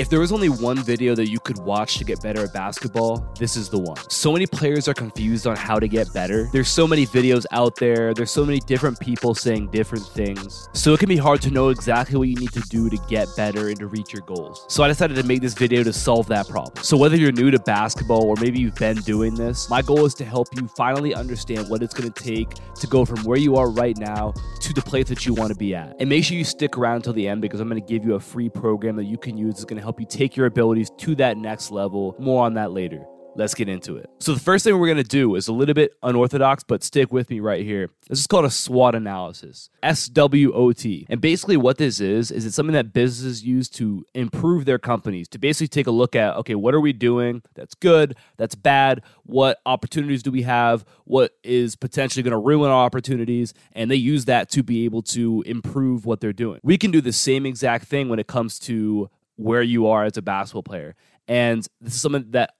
If there was only one video that you could watch to get better at basketball, this is the one. So many players are confused on how to get better. There's so many videos out there, there's so many different people saying different things. So it can be hard to know exactly what you need to do to get better and to reach your goals. So I decided to make this video to solve that problem. So whether you're new to basketball or maybe you've been doing this, my goal is to help you finally understand what it's going to take to go from where you are right now to the place that you want to be at. And make sure you stick around till the end because I'm going to give you a free program that you can use. that's going to help you take your abilities to that next level. More on that later. Let's get into it. So, the first thing we're going to do is a little bit unorthodox, but stick with me right here. This is called a SWOT analysis, S W O T. And basically, what this is, is it's something that businesses use to improve their companies, to basically take a look at, okay, what are we doing that's good, that's bad, what opportunities do we have, what is potentially going to ruin our opportunities, and they use that to be able to improve what they're doing. We can do the same exact thing when it comes to where you are as a basketball player. And this is something that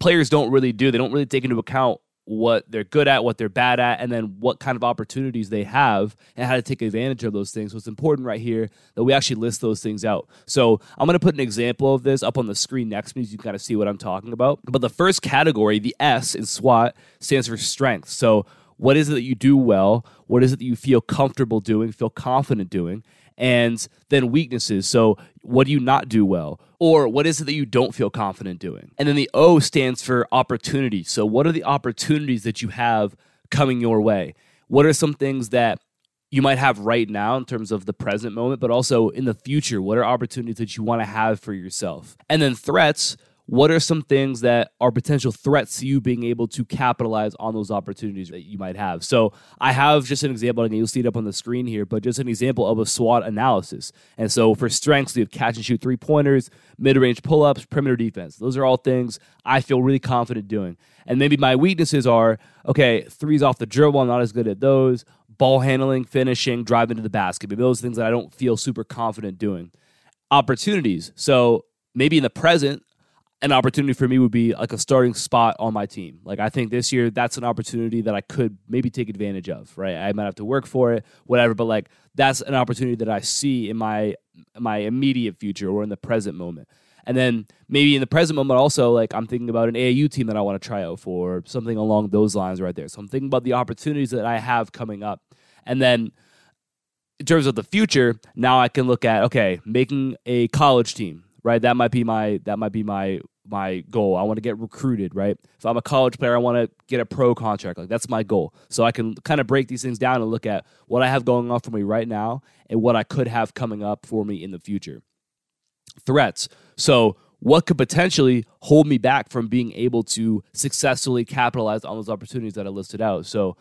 players don't really do. They don't really take into account what they're good at, what they're bad at, and then what kind of opportunities they have and how to take advantage of those things. So it's important right here that we actually list those things out. So I'm going to put an example of this up on the screen next to me so you can kind of see what I'm talking about. But the first category, the S in SWOT, stands for strength. So what is it that you do well? What is it that you feel comfortable doing, feel confident doing? And then weaknesses. So, what do you not do well? Or what is it that you don't feel confident doing? And then the O stands for opportunity. So, what are the opportunities that you have coming your way? What are some things that you might have right now in terms of the present moment, but also in the future? What are opportunities that you want to have for yourself? And then threats what are some things that are potential threats to you being able to capitalize on those opportunities that you might have? So I have just an example, and you'll see it up on the screen here, but just an example of a SWOT analysis. And so for strengths, you have catch and shoot three pointers, mid range pull ups, perimeter defense. Those are all things I feel really confident doing. And maybe my weaknesses are okay, threes off the dribble, I'm not as good at those. Ball handling, finishing, driving to the basket. Maybe those things that I don't feel super confident doing. Opportunities. So maybe in the present, an opportunity for me would be like a starting spot on my team. Like I think this year that's an opportunity that I could maybe take advantage of, right? I might have to work for it, whatever, but like that's an opportunity that I see in my my immediate future or in the present moment. And then maybe in the present moment also like I'm thinking about an AAU team that I want to try out for, something along those lines right there. So I'm thinking about the opportunities that I have coming up. And then in terms of the future, now I can look at okay, making a college team, right? That might be my that might be my my goal. I want to get recruited, right? If I'm a college player, I want to get a pro contract. Like that's my goal. So I can kind of break these things down and look at what I have going on for me right now and what I could have coming up for me in the future. Threats. So what could potentially hold me back from being able to successfully capitalize on those opportunities that I listed out? So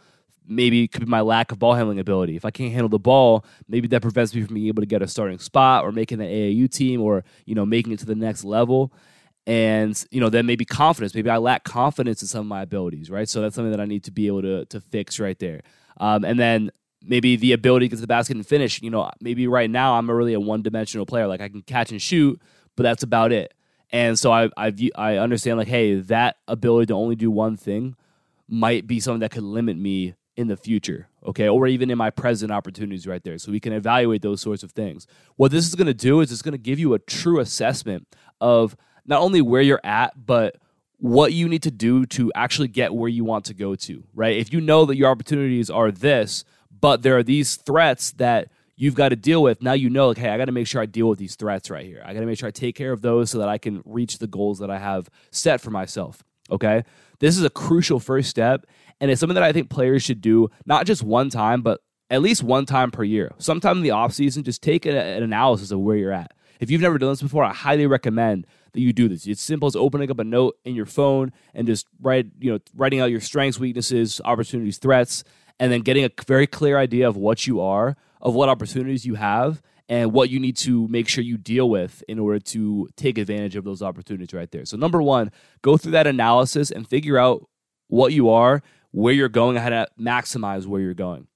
maybe it could be my lack of ball handling ability. If I can't handle the ball, maybe that prevents me from being able to get a starting spot or making the AAU team or, you know, making it to the next level. And, you know, then maybe confidence. Maybe I lack confidence in some of my abilities, right? So that's something that I need to be able to, to fix right there. Um, and then maybe the ability to get to the basket and finish. You know, maybe right now I'm really a one dimensional player. Like I can catch and shoot, but that's about it. And so I I, view, I understand like, hey, that ability to only do one thing might be something that could limit me in the future, okay, or even in my present opportunities right there. So we can evaluate those sorts of things. What this is going to do is it's going to give you a true assessment of not only where you're at, but what you need to do to actually get where you want to go to, right? If you know that your opportunities are this, but there are these threats that you've got to deal with, now you know, like, hey, I got to make sure I deal with these threats right here. I got to make sure I take care of those so that I can reach the goals that I have set for myself, okay? This is a crucial first step. And it's something that I think players should do, not just one time, but at least one time per year. Sometime in the offseason, just take an, an analysis of where you're at. If you've never done this before, I highly recommend that you do this. It's simple as opening up a note in your phone and just write, you know, writing out your strengths, weaknesses, opportunities, threats, and then getting a very clear idea of what you are, of what opportunities you have, and what you need to make sure you deal with in order to take advantage of those opportunities right there. So number 1, go through that analysis and figure out what you are where you're going, how to maximize where you're going.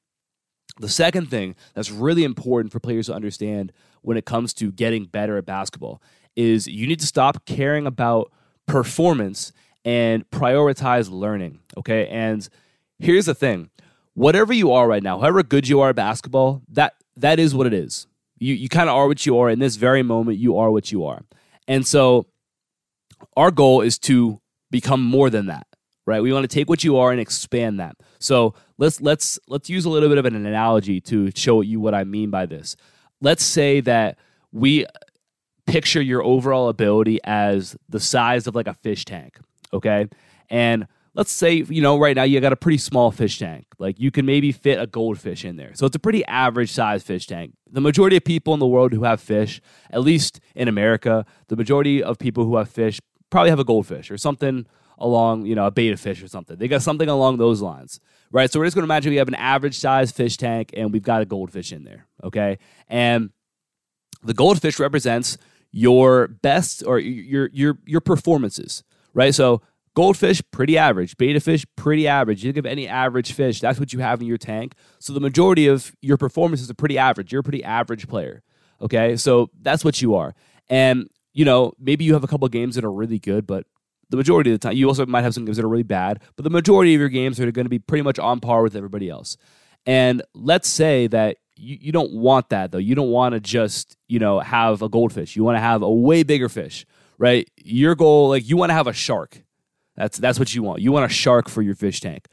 The second thing that's really important for players to understand when it comes to getting better at basketball is you need to stop caring about performance and prioritize learning. Okay. And here's the thing whatever you are right now, however good you are at basketball, that that is what it is. You, you kind of are what you are in this very moment, you are what you are. And so our goal is to become more than that, right? We want to take what you are and expand that. So let's let's let's use a little bit of an analogy to show you what I mean by this. Let's say that we picture your overall ability as the size of like a fish tank, okay? And let's say you know right now you got a pretty small fish tank. Like you can maybe fit a goldfish in there. So it's a pretty average size fish tank. The majority of people in the world who have fish at least in america the majority of people who have fish probably have a goldfish or something along you know a betta fish or something. They got something along those lines right? So we're just going to imagine we have an average size fish tank and we've got a goldfish in there okay? And the goldfish represents your best or your your your performances right? So Goldfish, pretty average. Betta fish, pretty average. You think of any average fish, that's what you have in your tank. So the majority of your performances are pretty average. You're a pretty average player. Okay. So that's what you are. And, you know, maybe you have a couple games that are really good, but the majority of the time, you also might have some games that are really bad, but the majority of your games are going to be pretty much on par with everybody else. And let's say that you, you don't want that though. You don't want to just, you know, have a goldfish. You want to have a way bigger fish, right? Your goal, like you want to have a shark that's that's what you want. You want a shark for your fish tank.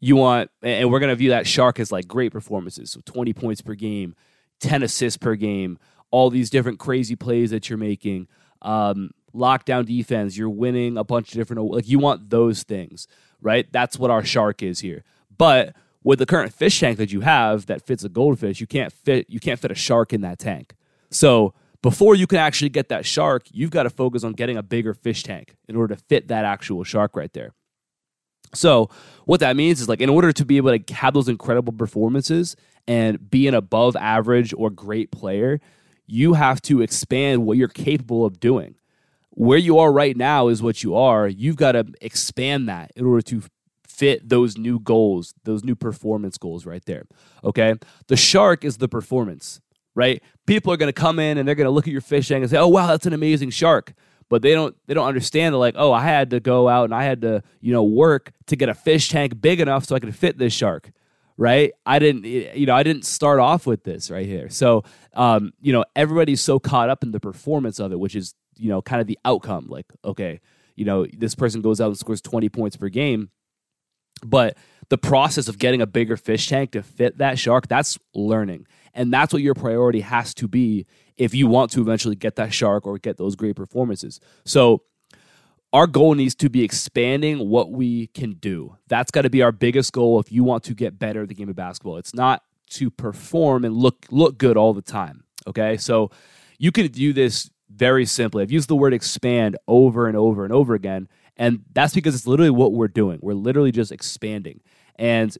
You want, and we're gonna view that shark as like great performances. So 20 points per game, 10 assists per game, all these different crazy plays that you're making. Um, lockdown defense, you're winning a bunch of different like you want those things, right? That's what our shark is here. But with the current fish tank that you have that fits a goldfish, you can't fit you can't fit a shark in that tank. So before you can actually get that shark, you've got to focus on getting a bigger fish tank in order to fit that actual shark right there. So, what that means is like in order to be able to have those incredible performances and be an above average or great player, you have to expand what you're capable of doing. Where you are right now is what you are. You've got to expand that in order to fit those new goals, those new performance goals right there. Okay? The shark is the performance right? People are going to come in and they're going to look at your fish tank and say, "Oh, wow, that's an amazing shark." But they don't they don't understand like, "Oh, I had to go out and I had to, you know, work to get a fish tank big enough so I could fit this shark." Right? I didn't you know, I didn't start off with this right here. So, um, you know, everybody's so caught up in the performance of it, which is, you know, kind of the outcome like, okay, you know, this person goes out and scores 20 points per game. But the process of getting a bigger fish tank to fit that shark, that's learning. And that's what your priority has to be if you want to eventually get that shark or get those great performances. So, our goal needs to be expanding what we can do. That's got to be our biggest goal if you want to get better at the game of basketball. It's not to perform and look look good all the time. Okay? So, you can view this very simply. I've used the word expand over and over and over again, and that's because it's literally what we're doing. We're literally just expanding. And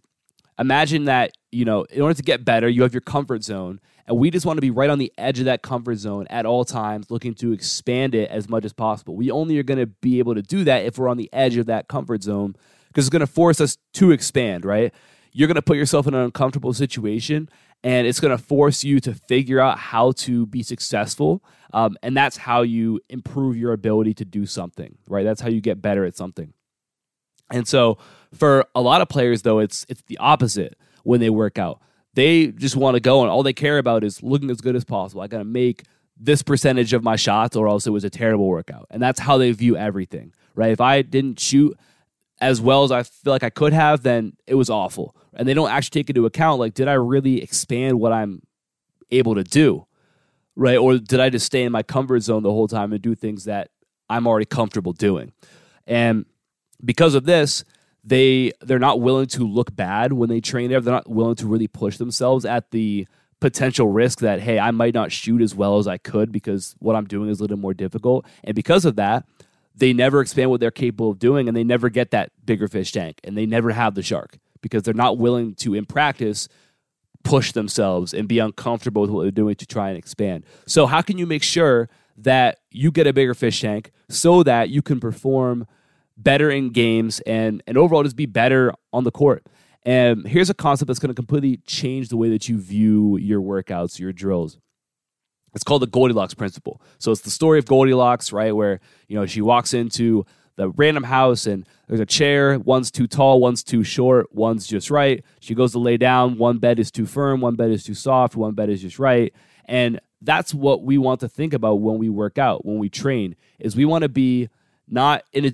imagine that you know in order to get better you have your comfort zone. And we just want to be right on the edge of that comfort zone at all times looking to expand it as much as possible. We only are going to be able to do that if we're on the edge of that comfort zone because it's going to force us to expand right? You're going to put yourself in an uncomfortable situation and it's going to force you to figure out how to be successful um, and that's how you improve your ability to do something right? That's how you get better at something and so for a lot of players though, it's it's the opposite when they work out. They just want to go and all they care about is looking as good as possible. I got to make this percentage of my shots or else it was a terrible workout. And that's how they view everything, right? If I didn't shoot as well as I feel like I could have, then it was awful. And they don't actually take into account like did I really expand what I'm able to do? Right? Or did I just stay in my comfort zone the whole time and do things that I'm already comfortable doing? And because of this, they they're not willing to look bad when they train there. They're not willing to really push themselves at the potential risk that hey, I might not shoot as well as I could because what I'm doing is a little more difficult. And because of that, they never expand what they're capable of doing and they never get that bigger fish tank and they never have the shark because they're not willing to in practice push themselves and be uncomfortable with what they're doing to try and expand. So how can you make sure that you get a bigger fish tank so that you can perform better in games and and overall just be better on the court. And here's a concept that's going to completely change the way that you view your workouts, your drills. It's called the Goldilocks principle. So it's the story of Goldilocks, right? Where, you know, she walks into the random house and there's a chair, one's too tall, one's too short, one's just right. She goes to lay down, one bed is too firm, one bed is too soft, one bed is just right. And that's what we want to think about when we work out, when we train, is we want to be not in a,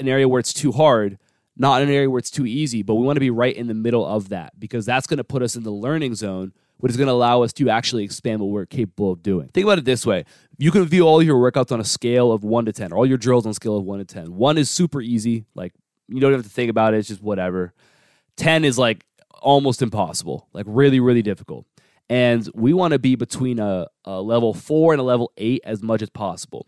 an area where it's too hard, not an area where it's too easy, but we want to be right in the middle of that because that's going to put us in the learning zone, which is going to allow us to actually expand what we're capable of doing. Think about it this way you can view all your workouts on a scale of one to 10, or all your drills on a scale of one to 10. One is super easy, like you don't have to think about it, it's just whatever. 10 is like almost impossible, like really, really difficult. And we want to be between a, a level four and a level eight as much as possible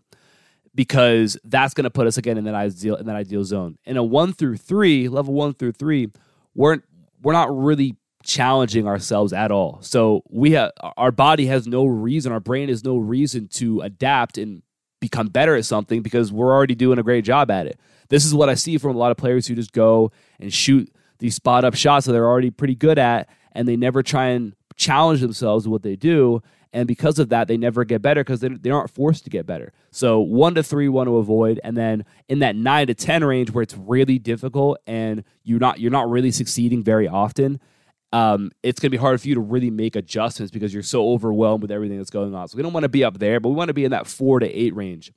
because that's going to put us again in that ideal in that ideal zone. In a one through three, level one through three, we're we're not really challenging ourselves at all. So we have our body has no reason, our brain has no reason to adapt and become better at something because we're already doing a great job at it. This is what I see from a lot of players who just go and shoot these spot up shots that they're already pretty good at, and they never try and challenge themselves with what they do. And because of that, they never get better because they, they aren't forced to get better. So one to three, want to avoid, and then in that nine to ten range where it's really difficult and you're not you're not really succeeding very often, um, it's going to be hard for you to really make adjustments because you're so overwhelmed with everything that's going on. So we don't want to be up there, but we want to be in that four to eight range.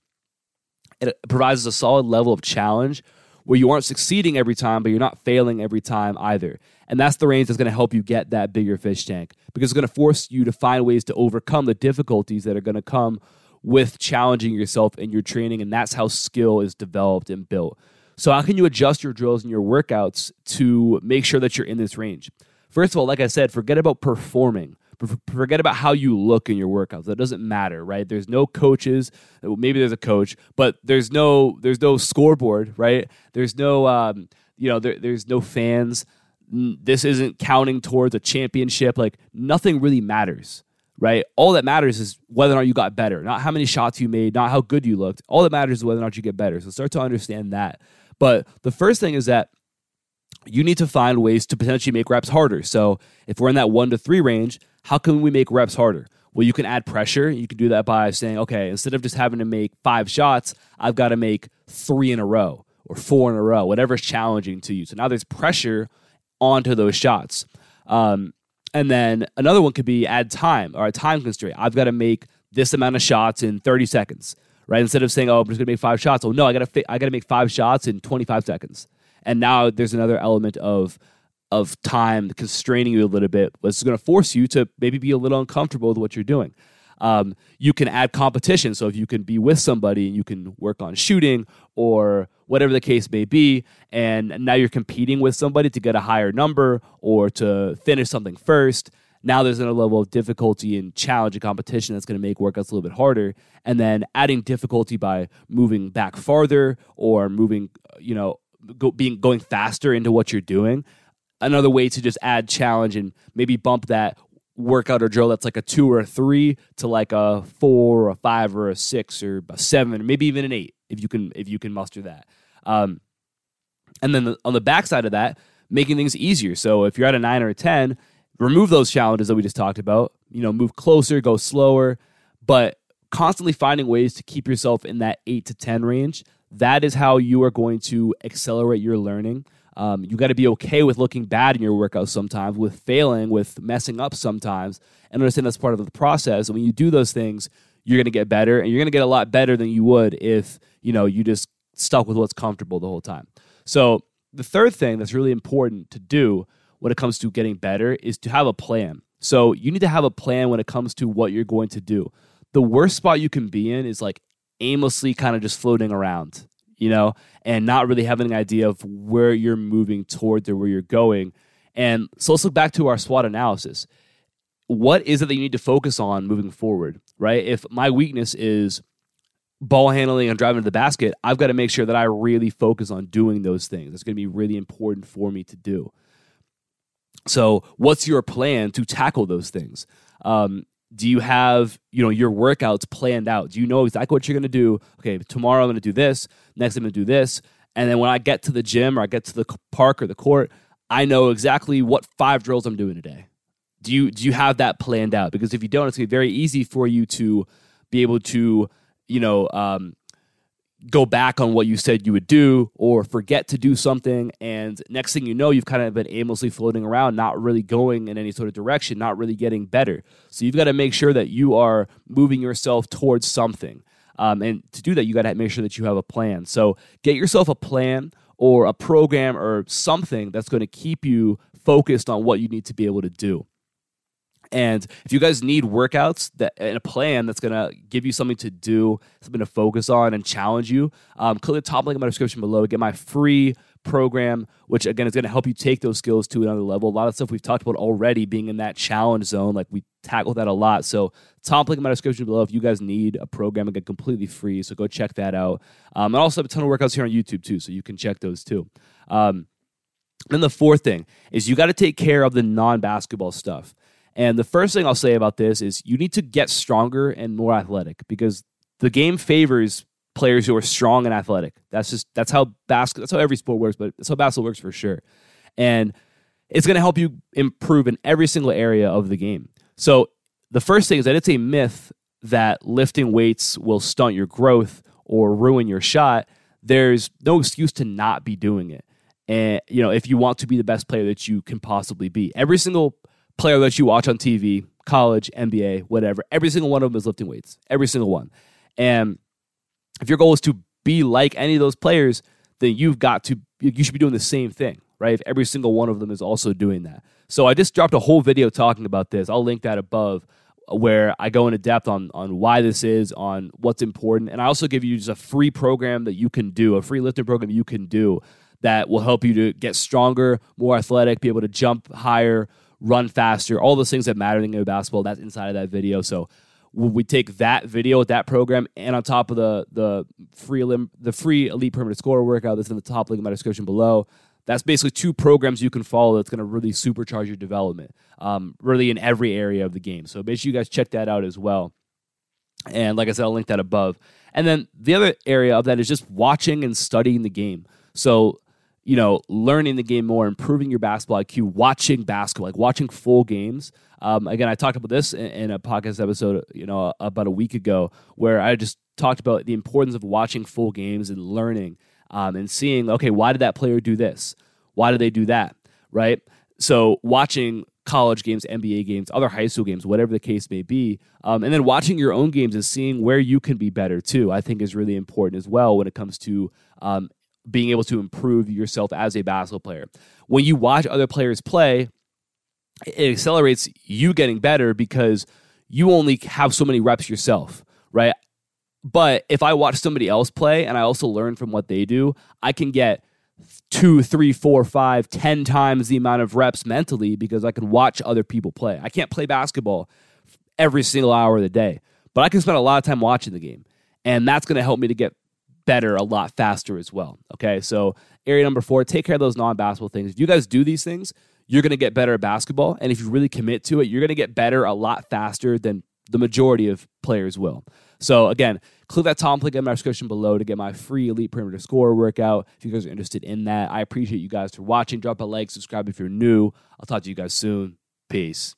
It provides a solid level of challenge where you aren't succeeding every time, but you're not failing every time either. And that's the range that's going to help you get that bigger fish tank because it's going to force you to find ways to overcome the difficulties that are going to come with challenging yourself in your training. And that's how skill is developed and built. So, how can you adjust your drills and your workouts to make sure that you're in this range? First of all, like I said, forget about performing forget about how you look in your workouts. That doesn't matter right? There's no coaches. Maybe there's a coach but there's no there's no scoreboard right? There's no um, you know there, there's no fans. This isn't counting towards a championship. Like nothing really matters right? All that matters is whether or not you got better. Not how many shots you made not how good you looked. All that matters is whether or not you get better. So start to understand that. But the first thing is that you need to find ways to potentially make reps harder so if we're in that one to three range how can we make reps harder? Well, you can add pressure. You can do that by saying, okay, instead of just having to make five shots, I've got to make three in a row or four in a row, whatever's challenging to you. So now there's pressure onto those shots. Um, and then another one could be add time or a time constraint. I've got to make this amount of shots in 30 seconds, right? Instead of saying, oh, I'm just going to make five shots. Oh, no, I got to fi- I got to make five shots in 25 seconds. And now there's another element of of time constraining you a little bit was going to force you to maybe be a little uncomfortable with what you're doing. Um, you can add competition. So if you can be with somebody and you can work on shooting or whatever the case may be, and now you're competing with somebody to get a higher number or to finish something first. Now there's another level of difficulty and challenge and competition that's going to make workouts a little bit harder. And then adding difficulty by moving back farther or moving, you know, go, being going faster into what you're doing. Another way to just add challenge and maybe bump that workout or drill that's like a two or a three to like a four or a five or a six or a seven or maybe even an eight if you can if you can muster that. Um, and then the, on the backside of that making things easier. So if you're at a nine or a ten remove those challenges that we just talked about you know move closer go slower but constantly finding ways to keep yourself in that eight to ten range that is how you are going to accelerate your learning um, you got to be okay with looking bad in your workouts sometimes, with failing, with messing up sometimes, and understand that's part of the process. And when you do those things, you're going to get better, and you're going to get a lot better than you would if you know you just stuck with what's comfortable the whole time. So the third thing that's really important to do when it comes to getting better is to have a plan. So you need to have a plan when it comes to what you're going to do. The worst spot you can be in is like aimlessly kind of just floating around you know, and not really having an idea of where you're moving towards or where you're going. And so let's look back to our SWOT analysis. What is it that you need to focus on moving forward, right? If my weakness is ball handling and driving to the basket, I've got to make sure that I really focus on doing those things. It's going to be really important for me to do. So, what's your plan to tackle those things? Um, do you have you know your workouts planned out? Do you know exactly what you're going to do? Okay tomorrow i'm going to do this next i'm going to do this. And then when i get to the gym or i get to the park or the court i know exactly what five drills i'm doing today. Do you do you have that planned out? Because if you don't it's going to be very easy for you to be able to you know um, go back on what you said you would do or forget to do something. And next thing you know you've kind of been aimlessly floating around not really going in any sort of direction not really getting better. So you've got to make sure that you are moving yourself towards something. Um, and to do that you got to make sure that you have a plan. So get yourself a plan or a program or something that's going to keep you focused on what you need to be able to do and if you guys need workouts that and a plan that's gonna give you something to do, something to focus on, and challenge you, um, click the top link in my description below to get my free program, which again is gonna help you take those skills to another level. A lot of stuff we've talked about already being in that challenge zone, like we tackle that a lot. So top link in my description below if you guys need a program again completely free. So go check that out. Um, and also have a ton of workouts here on YouTube too, so you can check those too. Um, then the fourth thing is you got to take care of the non-basketball stuff. And the first thing I'll say about this is you need to get stronger and more athletic because the game favors players who are strong and athletic. That's just that's how basketball that's how every sport works, but that's how basketball works for sure. And it's going to help you improve in every single area of the game. So the first thing is that it's a myth that lifting weights will stunt your growth or ruin your shot. There's no excuse to not be doing it. And you know, if you want to be the best player that you can possibly be. Every single player that you watch on TV, college, NBA, whatever, every single one of them is lifting weights. Every single one. And if your goal is to be like any of those players, then you've got to, you should be doing the same thing, right? If every single one of them is also doing that. So I just dropped a whole video talking about this. I'll link that above uh, where I go into depth on on why this is, on what's important, and I also give you just a free program that you can do, a free lifting program you can do that will help you to get stronger, more athletic, be able to jump higher, run faster, all those things that matter in basketball. That's inside of that video. So we take that video with that program and on top of the the free the free elite perimeter scorer workout that's in the top link in my description below. That's basically two programs you can follow that's going to really supercharge your development, um, really in every area of the game. So make sure you guys check that out as well. And like I said, I'll link that above. And then the other area of that is just watching and studying the game. So you know, learning the game more, improving your basketball IQ, watching basketball, like watching full games. Um, again, I talked about this in, in, a podcast episode, you know, about a week ago, where I just talked about the importance of watching full games and learning um, and seeing, okay, why did that player do this? Why did they do that? Right? So watching college games, NBA games, other high school games, whatever the case may be, um, and then watching your own games and seeing where you can be better too, I think is really important as well when it comes to um, being able to improve yourself as a basketball player. When you watch other players play, it accelerates you getting better because you only have so many reps yourself, right? But if I watch somebody else play and I also learn from what they do, I can get two, three, four, five, ten times the amount of reps mentally because I can watch other people play. I can't play basketball every single hour of the day, but I can spend a lot of time watching the game. And that's going to help me to get better a lot faster as well. Okay, so area number four, take care of those non basketball things. If you guys do these things, you're going to get better at basketball. And if you really commit to it, you're going to get better a lot faster than the majority of players will. So again, click that top link in my description below to get my free elite perimeter scorer workout. If you guys are interested in that, I appreciate you guys for watching. Drop a like, subscribe if you're new. I'll talk to you guys soon. Peace.